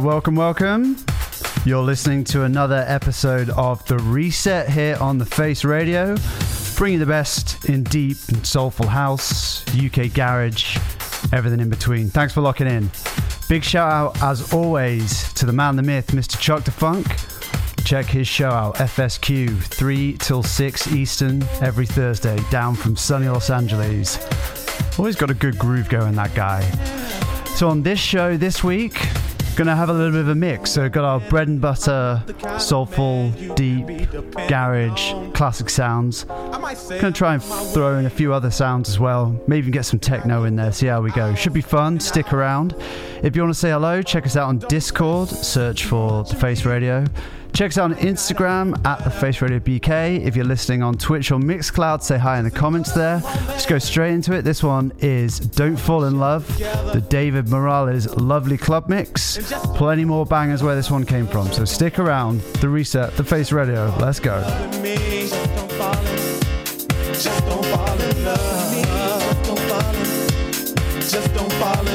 Welcome, welcome. You're listening to another episode of The Reset here on The Face Radio, bringing the best in deep and soulful house, UK garage, everything in between. Thanks for locking in. Big shout out, as always, to the man, the myth, Mr. Chuck the Funk. Check his show out, FSQ, 3 till 6 Eastern, every Thursday, down from sunny Los Angeles. Always got a good groove going, that guy. So on this show this week, gonna have a little bit of a mix. So got our bread and butter, soulful, deep, garage, classic sounds. Gonna try and throw in a few other sounds as well. Maybe even get some techno in there. See how we go. Should be fun. Stick around. If you want to say hello, check us out on Discord. Search for the Face Radio. Check us out on Instagram at the Face Radio BK. If you're listening on Twitch or Mixcloud, say hi in the comments there. Let's go straight into it. This one is Don't Fall in Love, the David Morales lovely club mix. Plenty more bangers where this one came from. So stick around. The reset, the Face Radio. Let's go. Just don't fall in love. Don't fall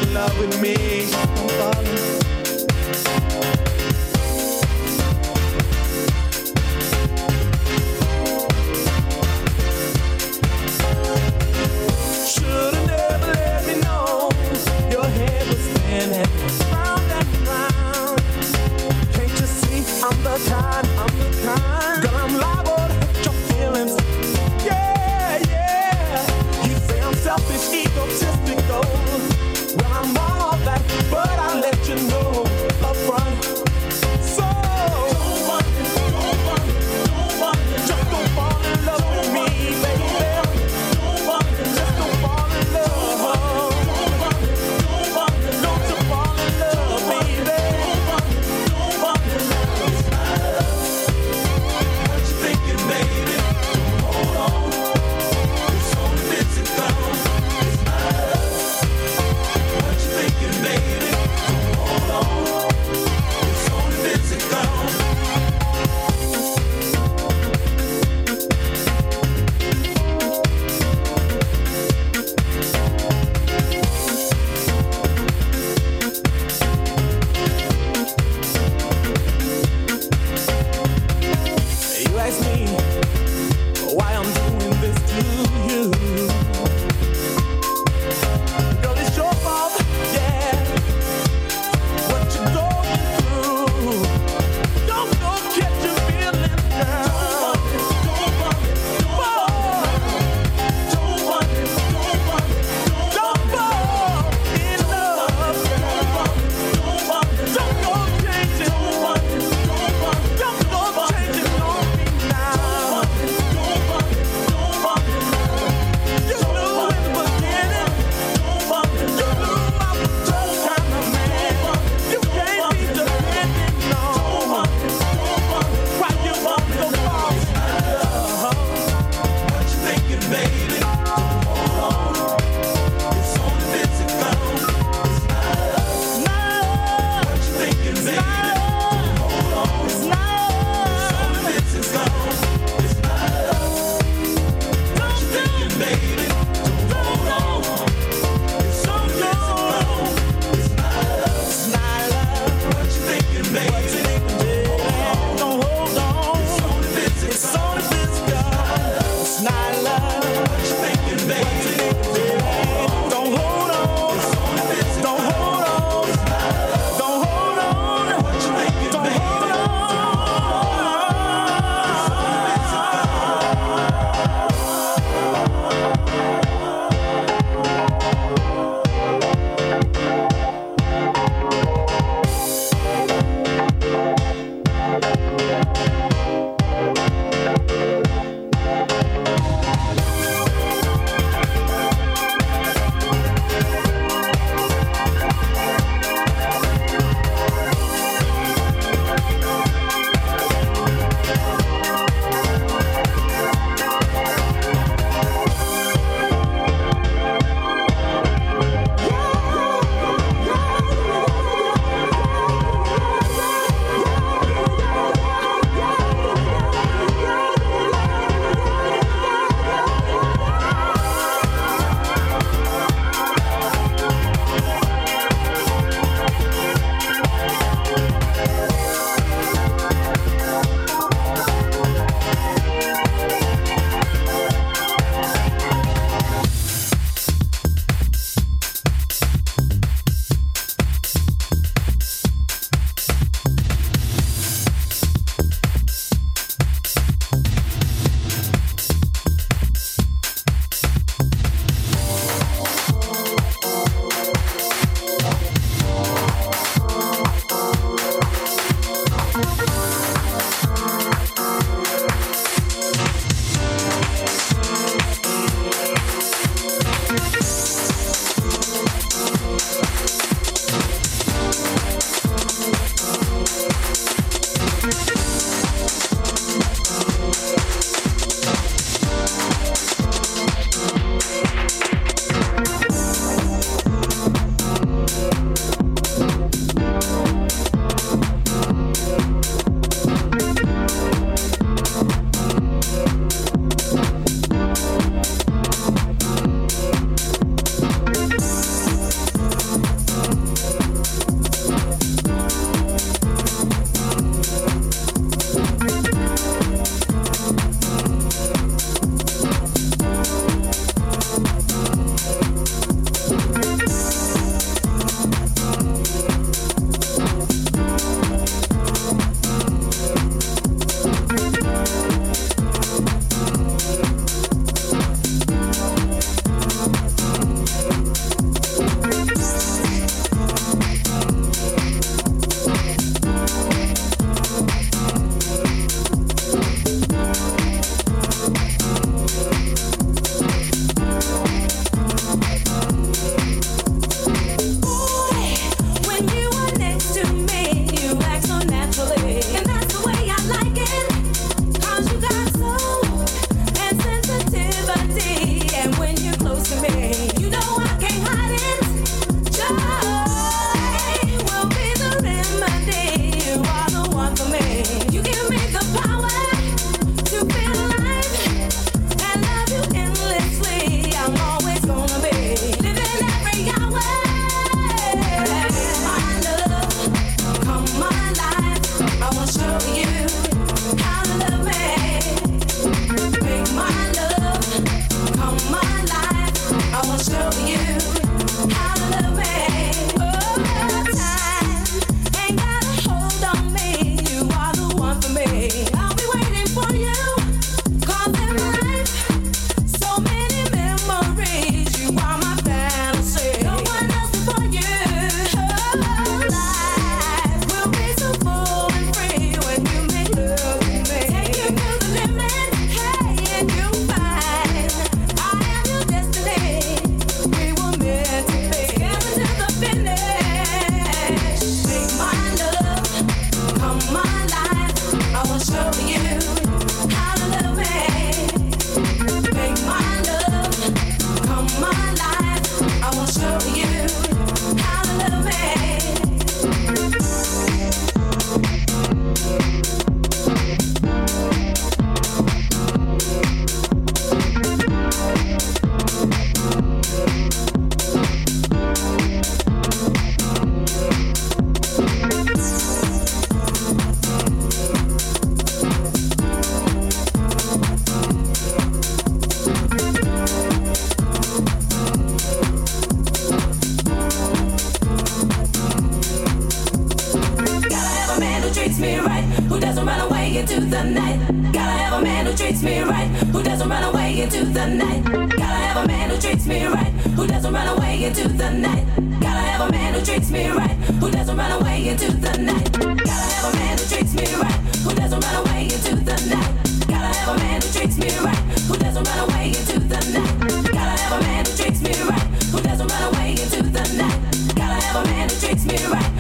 the night. Gotta have a man who treats me right, who doesn't run away into the night. Gotta have a man who treats me right, who doesn't run away into the night. Gotta have a man who treats me right, who doesn't run away into the night. Gotta have a man who treats me right, who doesn't run away into the night. Gotta have a man who treats me right, who doesn't run away into the night. Gotta have a man who treats me right, who doesn't run away into the night. Gotta have a man who treats me right,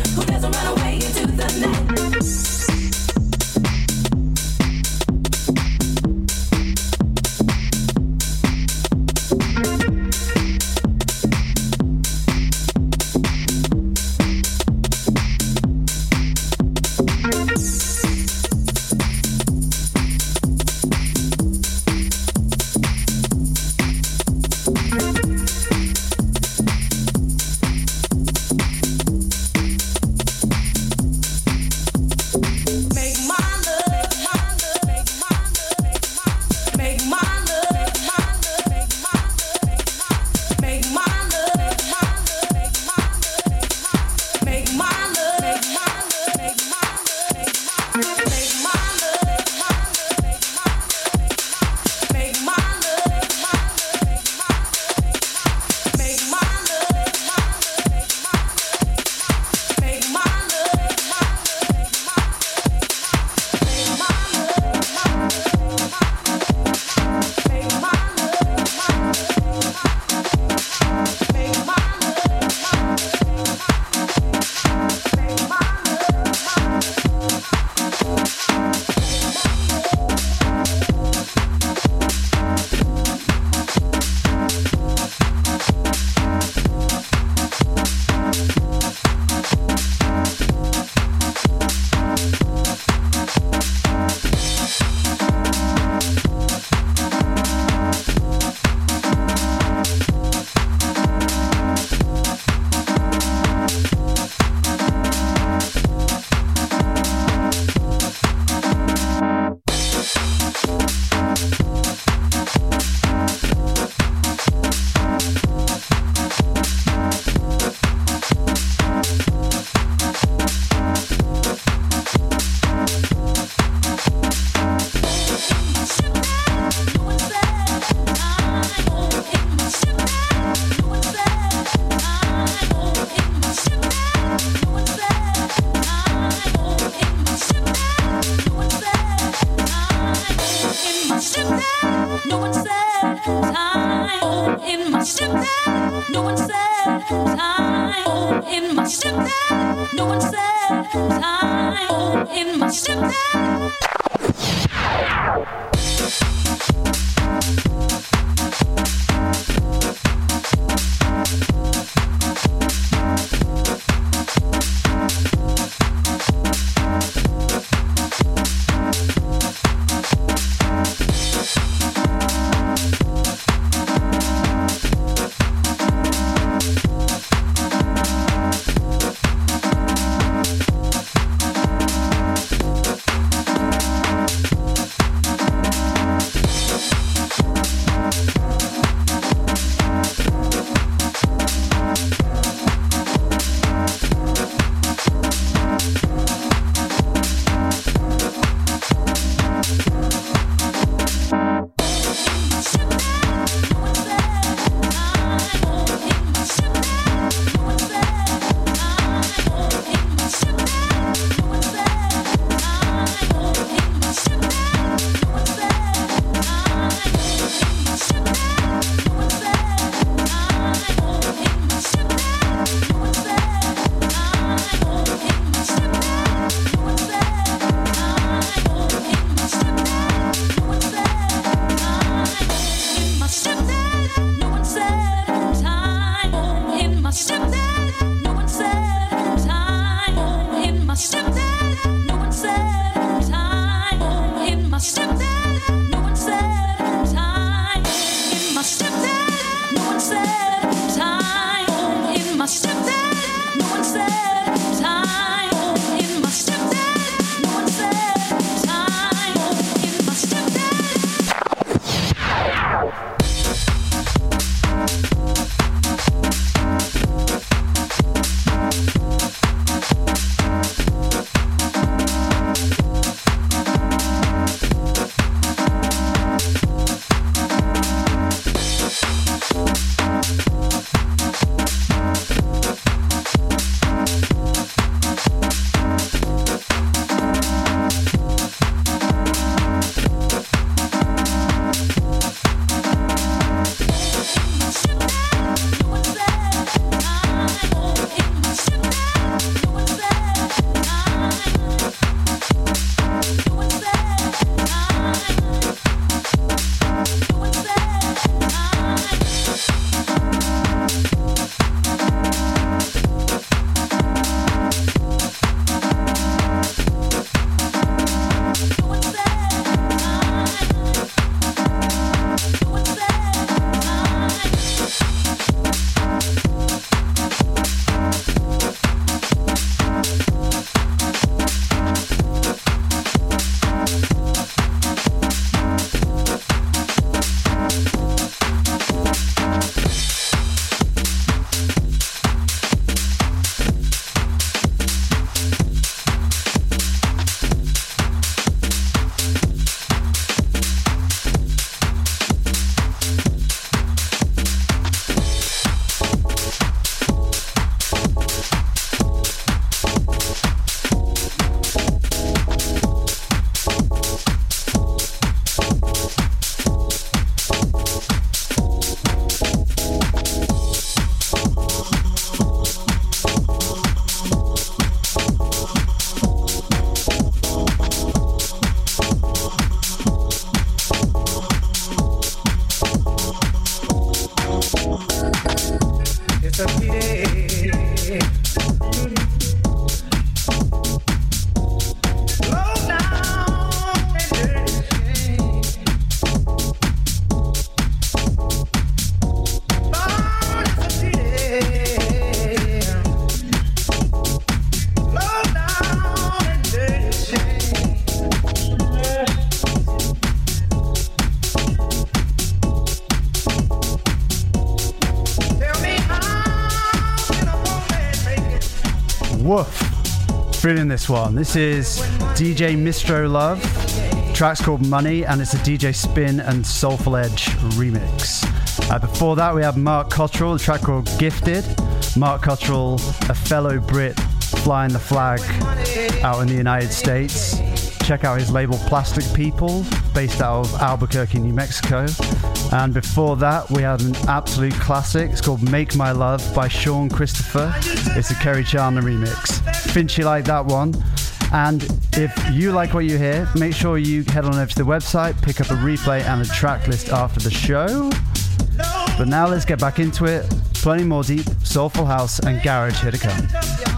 Feeling this one. This is DJ Mistro Love. Track's called Money, and it's a DJ Spin and Soulful Edge remix. Uh, before that, we have Mark Cottrell, the track called Gifted. Mark Cottrell, a fellow Brit flying the flag out in the United States. Check out his label Plastic People, based out of Albuquerque, New Mexico. And before that, we had an absolute classic. It's called Make My Love by Shawn Christopher. It's a Kerri Chandler remix. Finch, you like that one? And if you like what you hear, make sure you head on over to the website, pick up a replay and a track list after the show. But now let's get back into it. Plenty more deep, soulful house and garage here to come.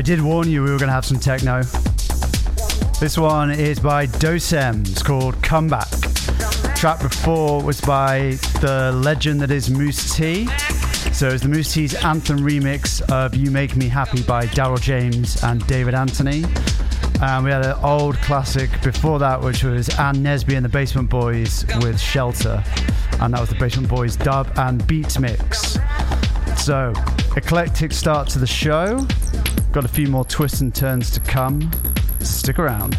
I did warn you we were going to have some techno. This one is by Dosem. It's called Comeback. Track before was by the legend that is Mousse T. So it's the Mousse T's anthem remix of You Make Me Happy by Daryl James and David Anthony. And we had an old classic before that, which was Ann Nesby and the Basement Boys with Shelter. And that was the Basement Boys dub and beats mix. So, eclectic start to the show. Got a few more twists and turns to come. Stick around.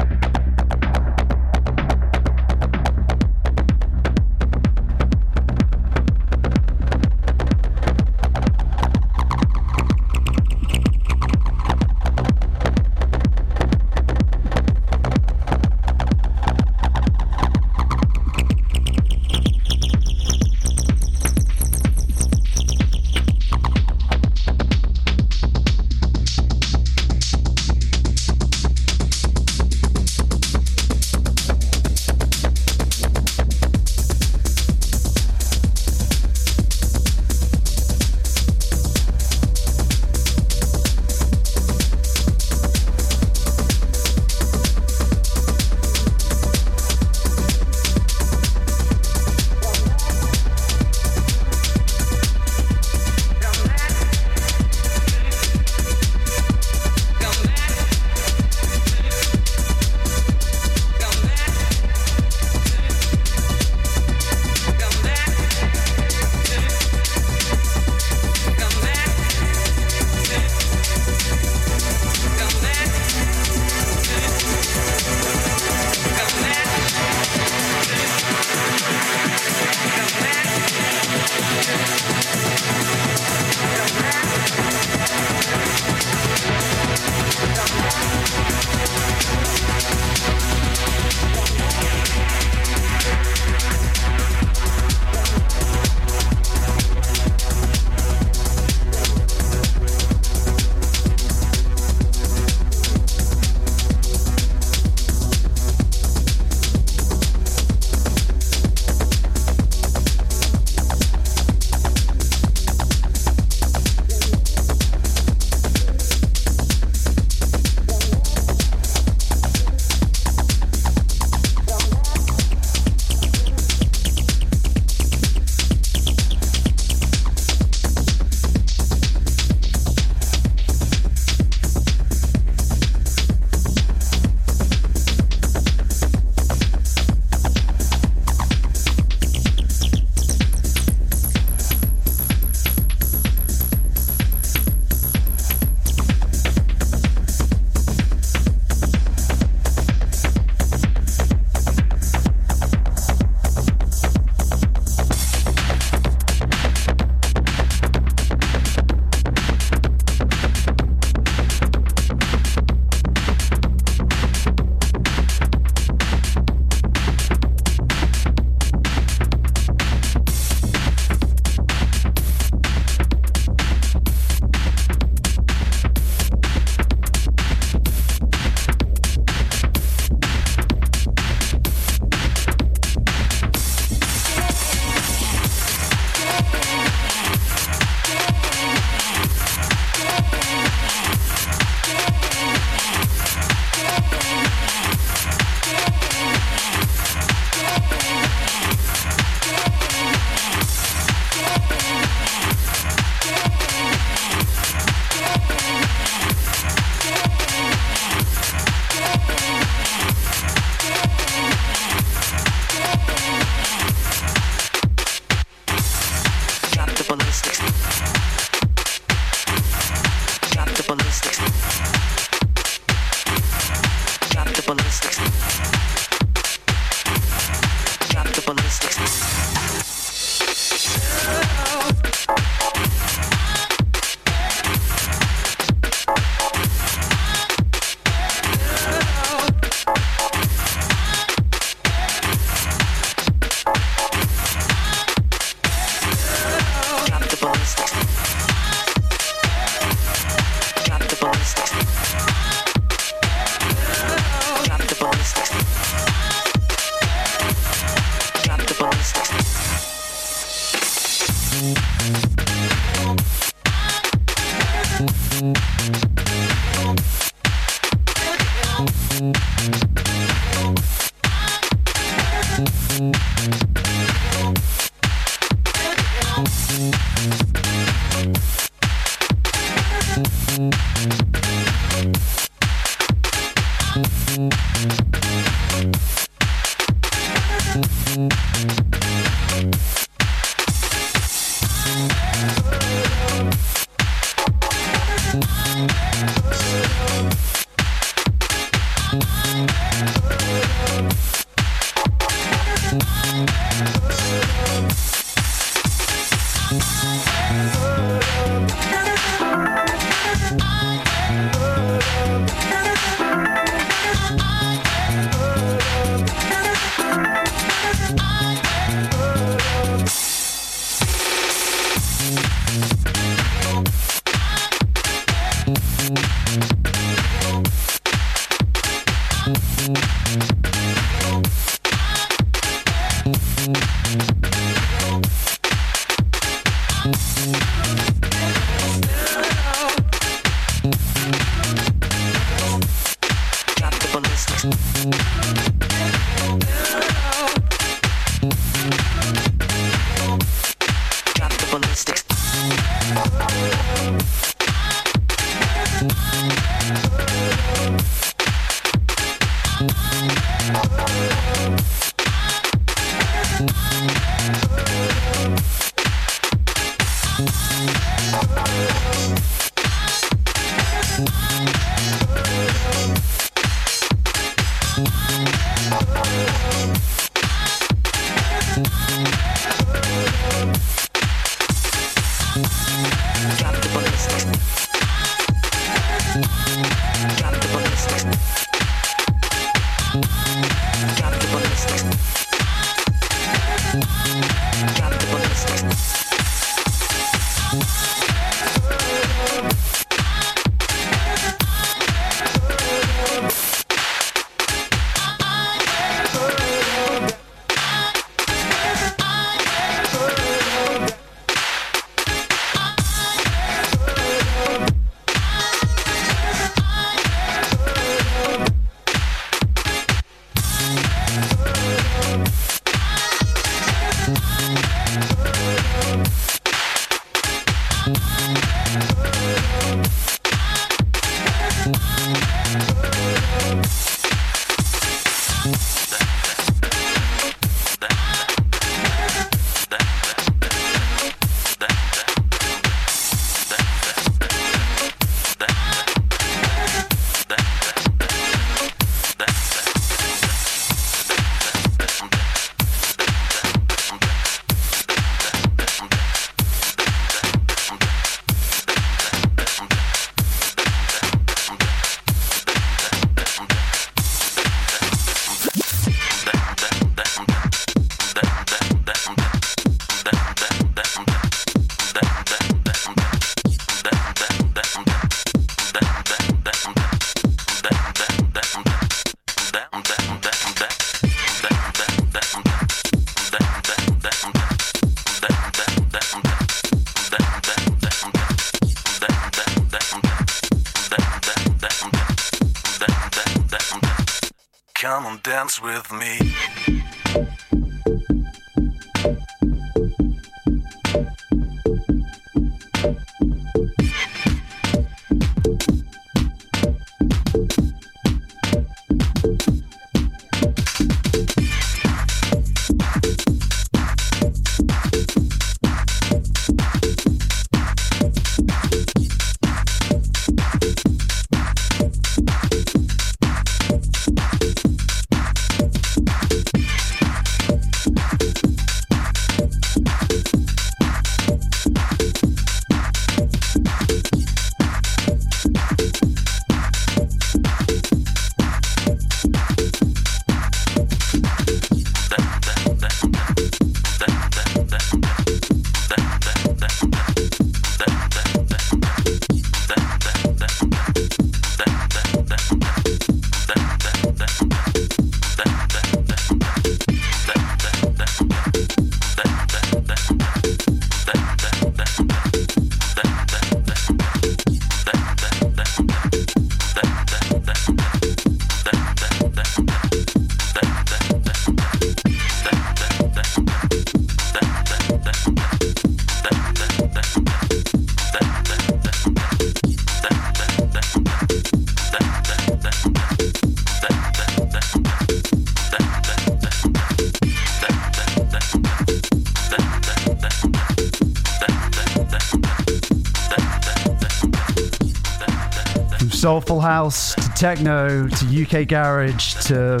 Soulful house to techno to UK garage to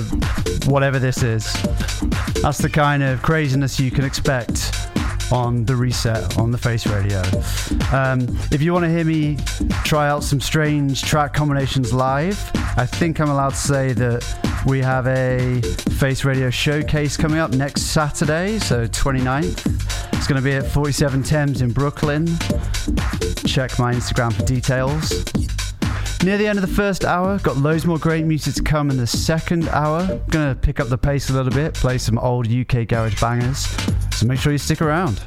whatever this is. That's the kind of craziness you can expect on the reset on the face radio. Um, if you want to hear me try out some strange track combinations live, I think I'm allowed to say that we have a face radio showcase coming up next Saturday, so 29th. It's going to be at 47 Thames in Brooklyn. Check my Instagram for details. Near the end of the first hour, got loads more great music to come in the second hour. Gonna pick up the pace a little bit, play some old UK garage bangers. So make sure you stick around.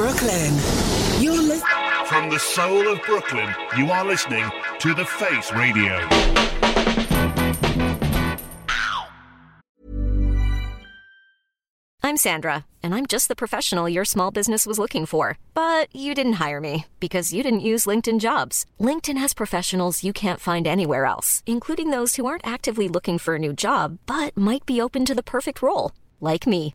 Brooklyn, you're listening. From the soul of Brooklyn, you are listening to The Face Radio. I'm Sandra, and I'm just the professional your small business was looking for. But you didn't hire me because you didn't use LinkedIn jobs. LinkedIn has professionals you can't find anywhere else, including those who aren't actively looking for a new job but might be open to the perfect role, like me.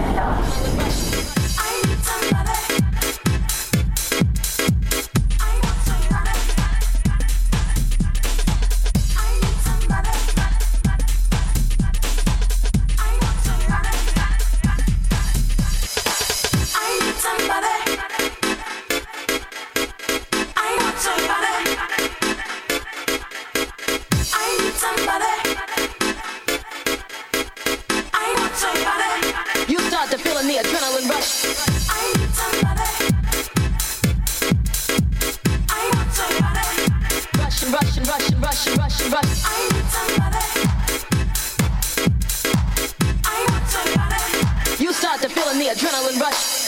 adrenaline rush. I need somebody. I want somebody. Rush and rush and rush and rush and rush. I need somebody. I want somebody. You start to feeling the adrenaline rush.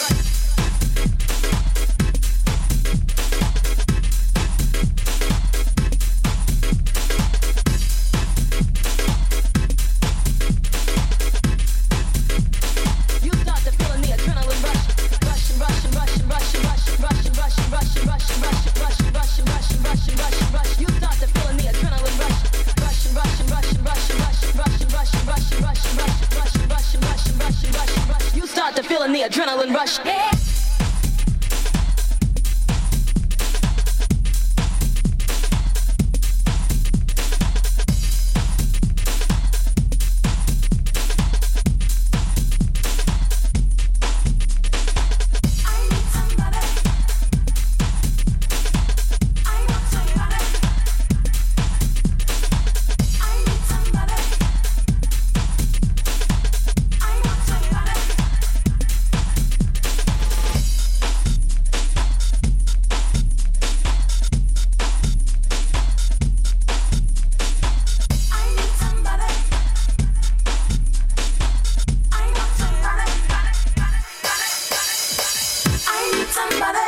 Rush. somebody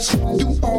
Let's do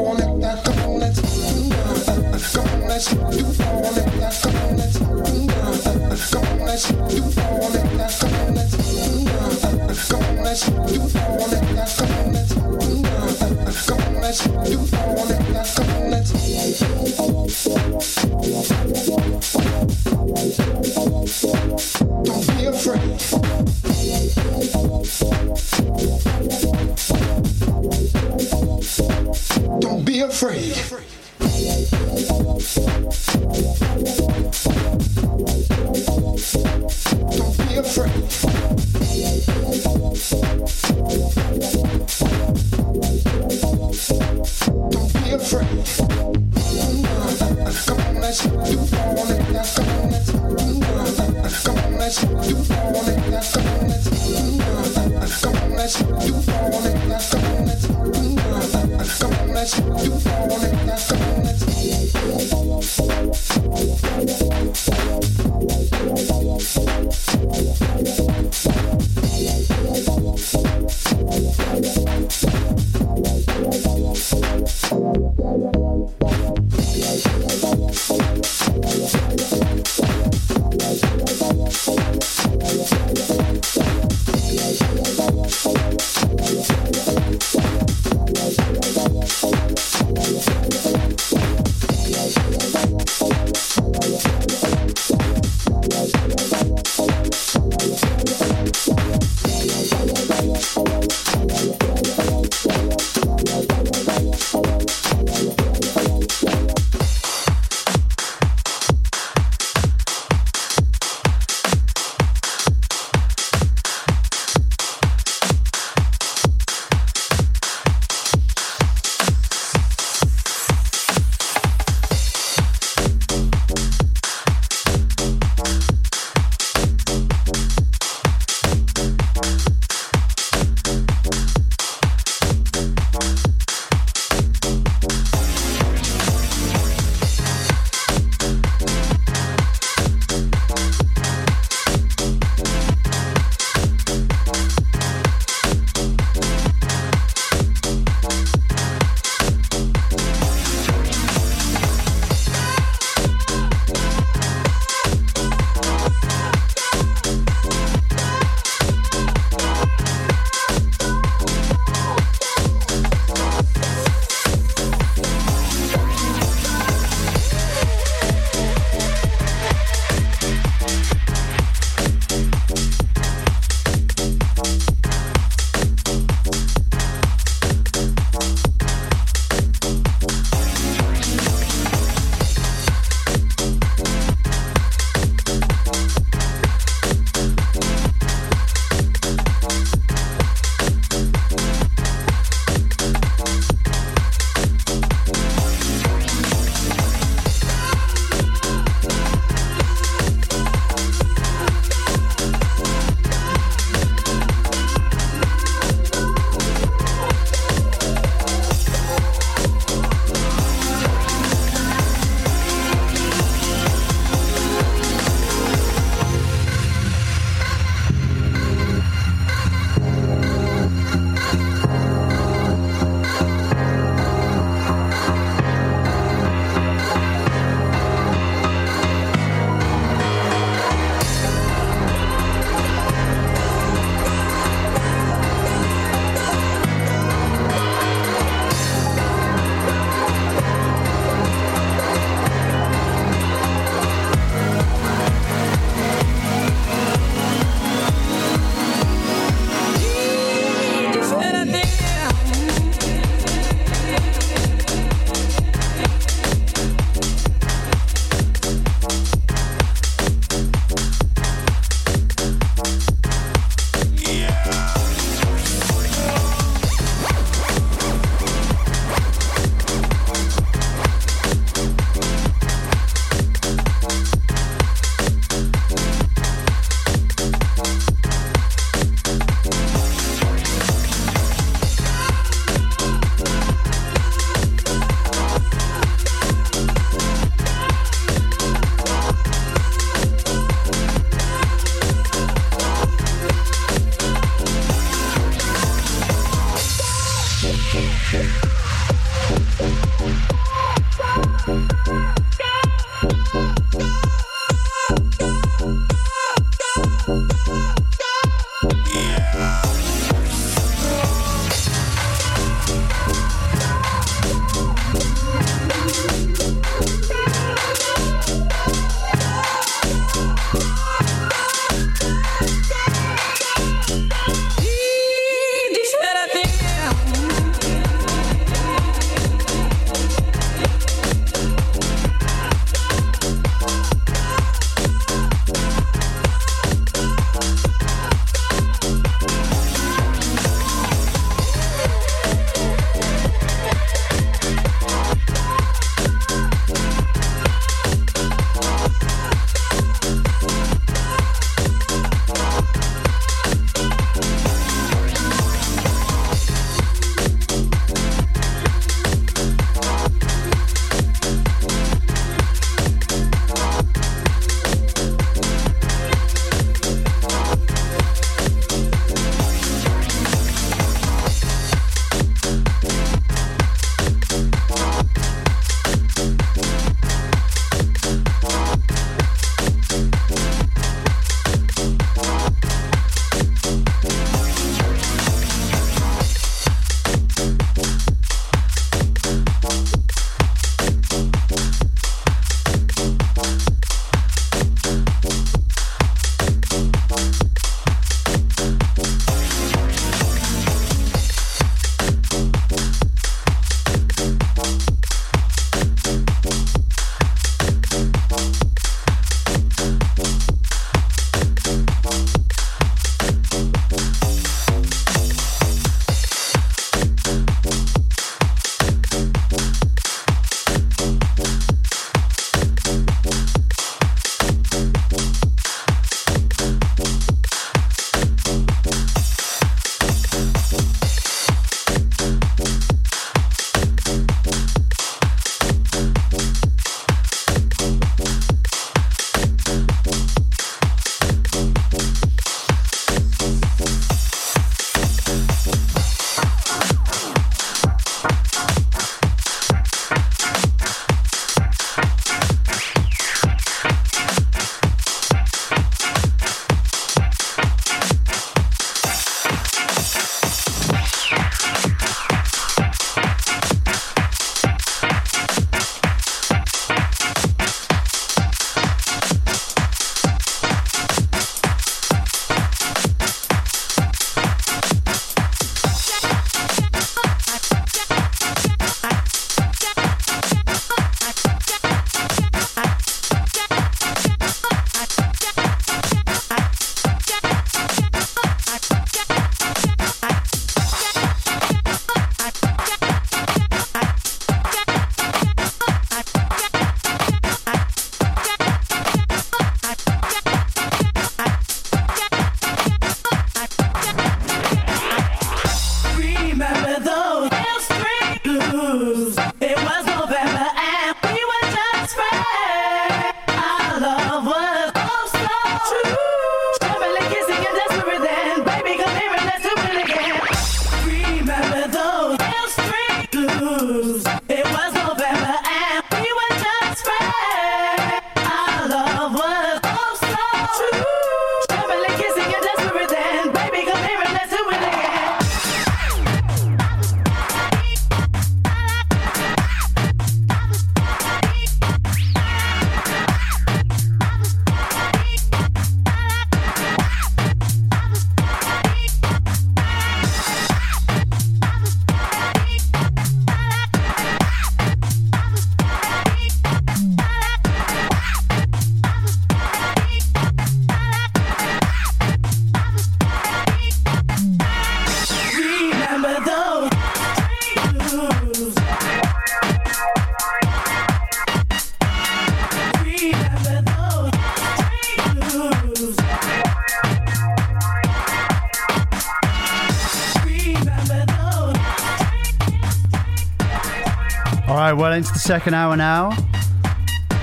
well, into the second hour now.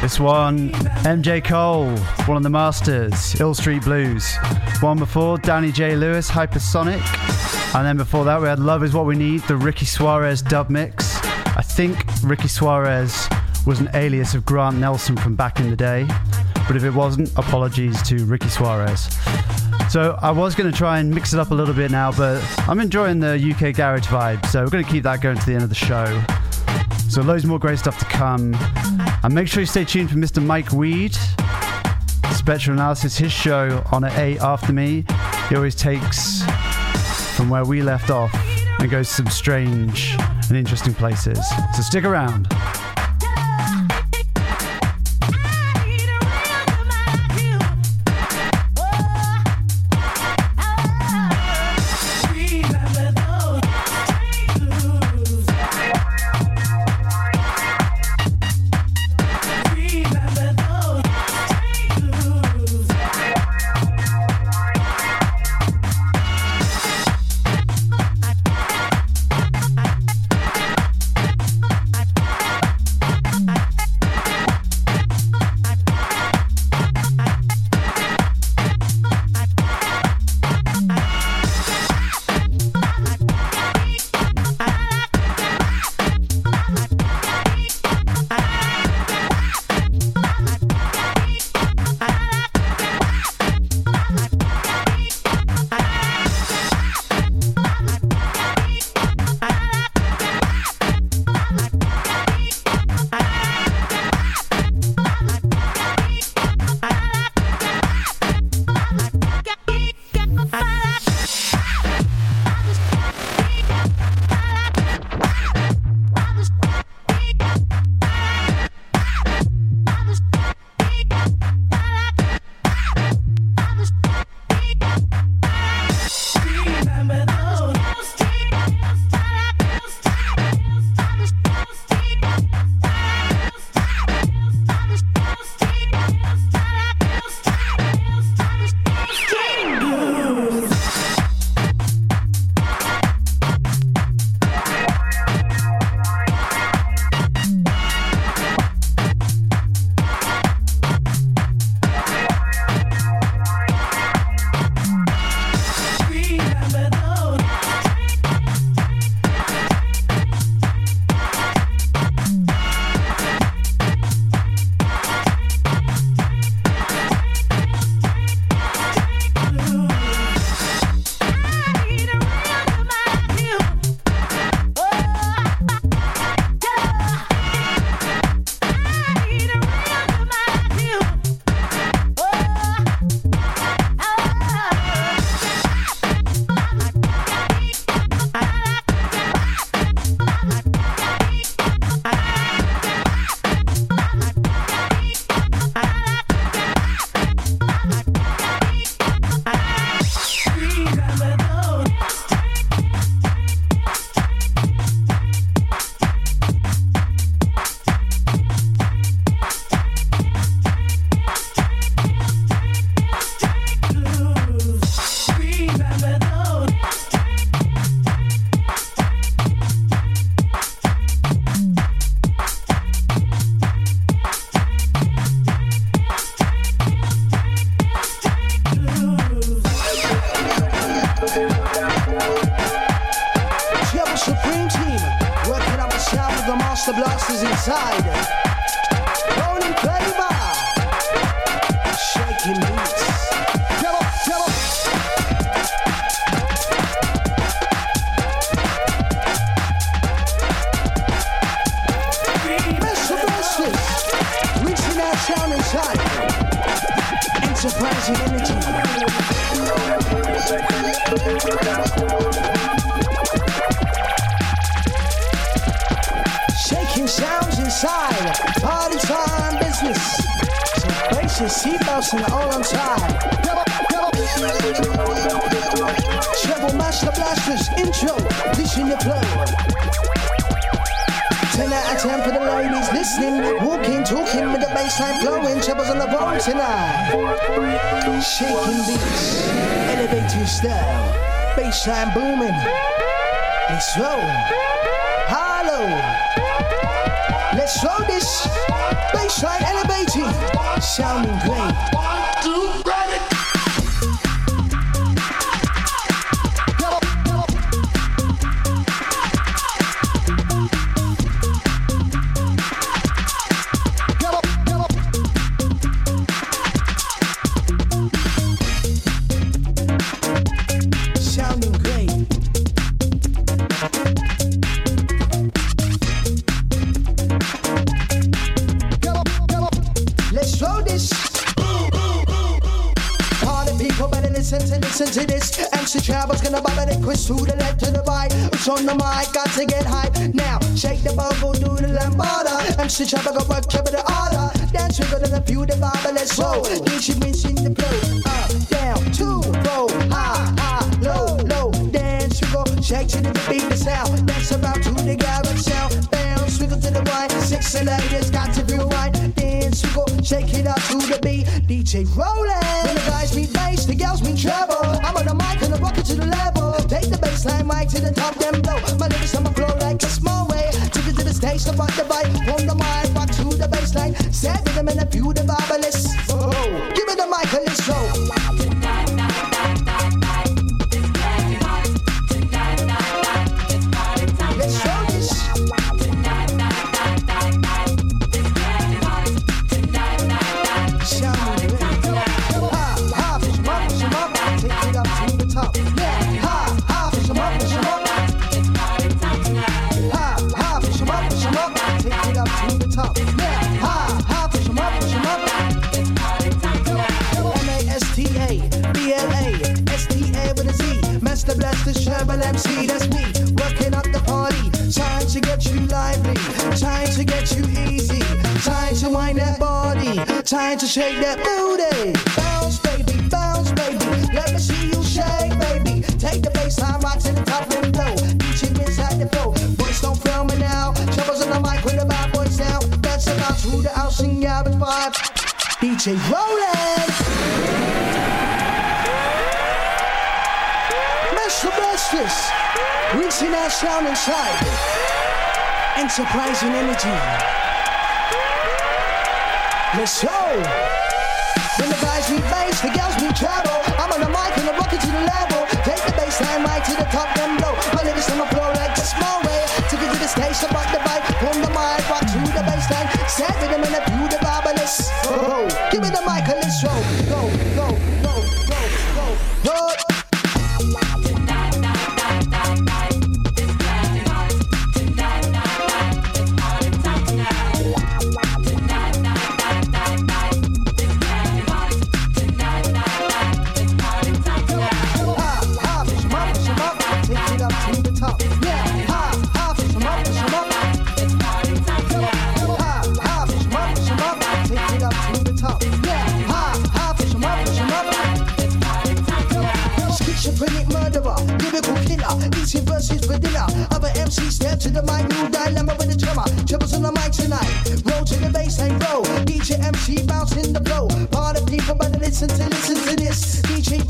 This one, MJ Cole, one of the masters, Ill Street Blues. One before, Danny J. Lewis, Hypersonic. And then before that, we had Love Is What We Need, the Ricky Suarez dub mix. I think Ricky Suarez was an alias of Grant Nelson from back in the day. But if it wasn't, apologies to Ricky Suarez. So I was going to try and mix it up a little bit now, but I'm enjoying the UK garage vibe, so we're going to keep that going to the end of the show. So loads more great stuff to come. And make sure you stay tuned for Mr. Mike Weed. Spectral Analysis, his show on at 8 after me. He always takes from where we left off and goes to some strange and interesting places. So stick around. Bassline booming. Let's roll. Apollo. Let's roll this bassline elevating, sounding great. This. Party people better listen to listen to this. MC Travel's gonna bubble the quiz to the left to the right. It's on the mic, got to get hype. Now shake the bubble, do the lambada. MC Travel go work, trouble the order. Dance wiggle to the few the bubble, let's roll. Each in the flow. Up, down, two, roll, high, high, low, low. Dance wiggle, shake to the beat the sound. Dance about to the garage sound. Wiggle to the right. Sexy ladies got to feel right. Dance wiggle, shake it up to the beat. DJ rolling. When the guys meet bass, the girls meet treble. I'm on the mic and I rock it to the level. Take the bass line right to the top, then blow. My lyrics on my flow like a small way. Took it to the stage, so rock the bike. On the mic, rock to the bass line. Set rhythm and a few the marvelous. Oh, give me the mic and let's roll. Get you lively. Trying to get you easy. Trying to wind that body. Trying to shake that booty. Bounce, baby, bounce, baby. Let me see you shake, baby. Take the bass line right to the top and blow. Each hit inside the flow. Boys don't fail me now. Troubles on the mic with the bad boys now. That's about to the house and Gavin 5. DJ Roland. Master Blasters. Reaching our sound inside. Enterprising energy. Let's go. When the guys meet bass, the girls meet treble. I'm on the mic and I rock it to the level. Take the bass line right to the top and blow. My lyrics on the floor like a small way. Took it to the stage, so rock the bike. On the mic, rock to the bass line. Set rhythm and a few the marvelous. Oh, give me the mic and let's roll. Go, go, the mic, new dilemma with the drummer. Troubles on the mic tonight. Roll to the bass and roll. DJ MC bouncing the. Part of people better listen to listen to this. DJ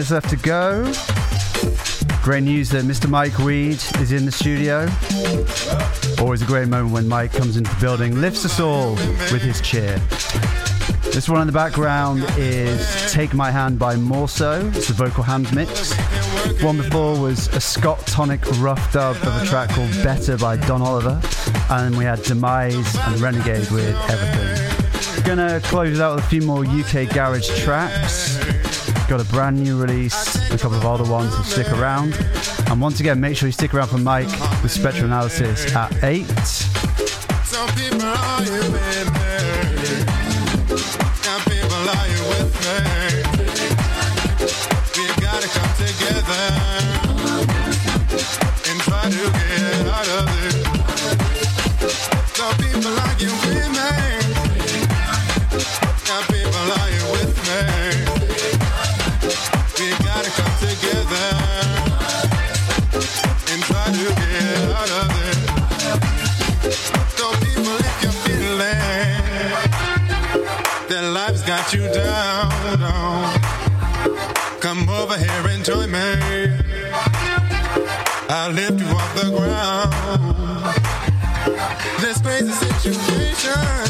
minutes left to go. Great news that Mr. Mike Weed is in the studio. Always a great moment when Mike comes into the building, lifts us all with his cheer. This one in the background is Take My Hand by Morso. It's the vocal hand mix. One before was a Scott Tonic rough dub of a track called Better by Don Oliver. And we had Demise and Renegade with Everything. We're gonna close it out with a few more UK garage tracks got a brand new release, a couple of other ones, so stick around. And once again, make sure you stick around for Mike with Spectral Analysis at 8. and try to get out of this. turn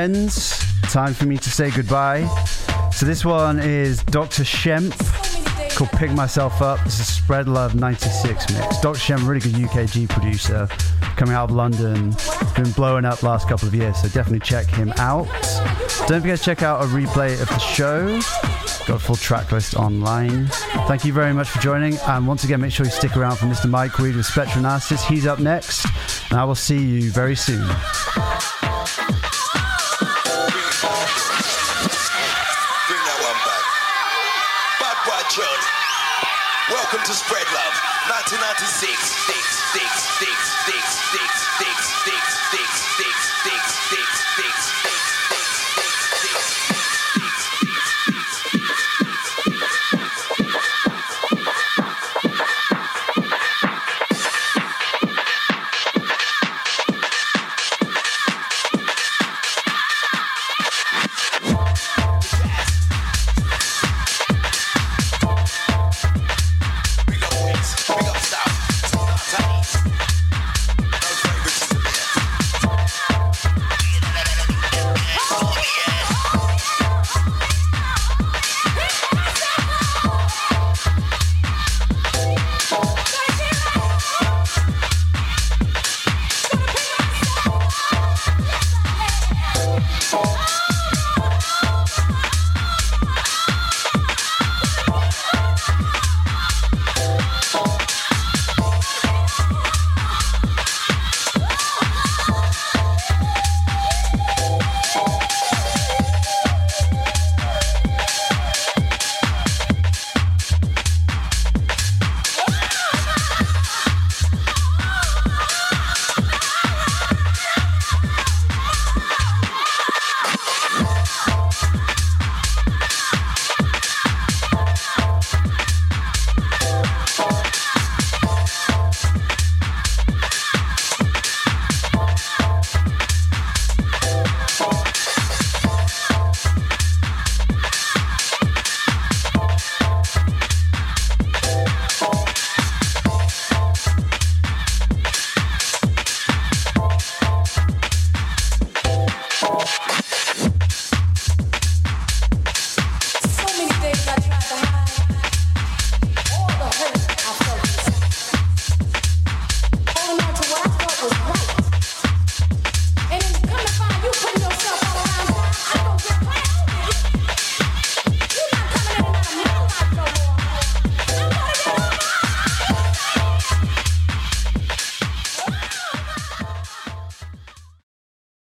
friends, time for me to say goodbye. So this one is Dr. Shemp called Pick Myself Up. This is Spread Love 96 mix. Dr. Shemp, really good UKG producer, coming out of London, been blowing up last couple of years, so definitely check him out. Don't forget to check out a replay of the show. Got a full track list online. Thank you very much for joining, and once again, make sure you stick around for Mr. Mike Reed with Spectral Analysis. He's up next, and I will see you very soon.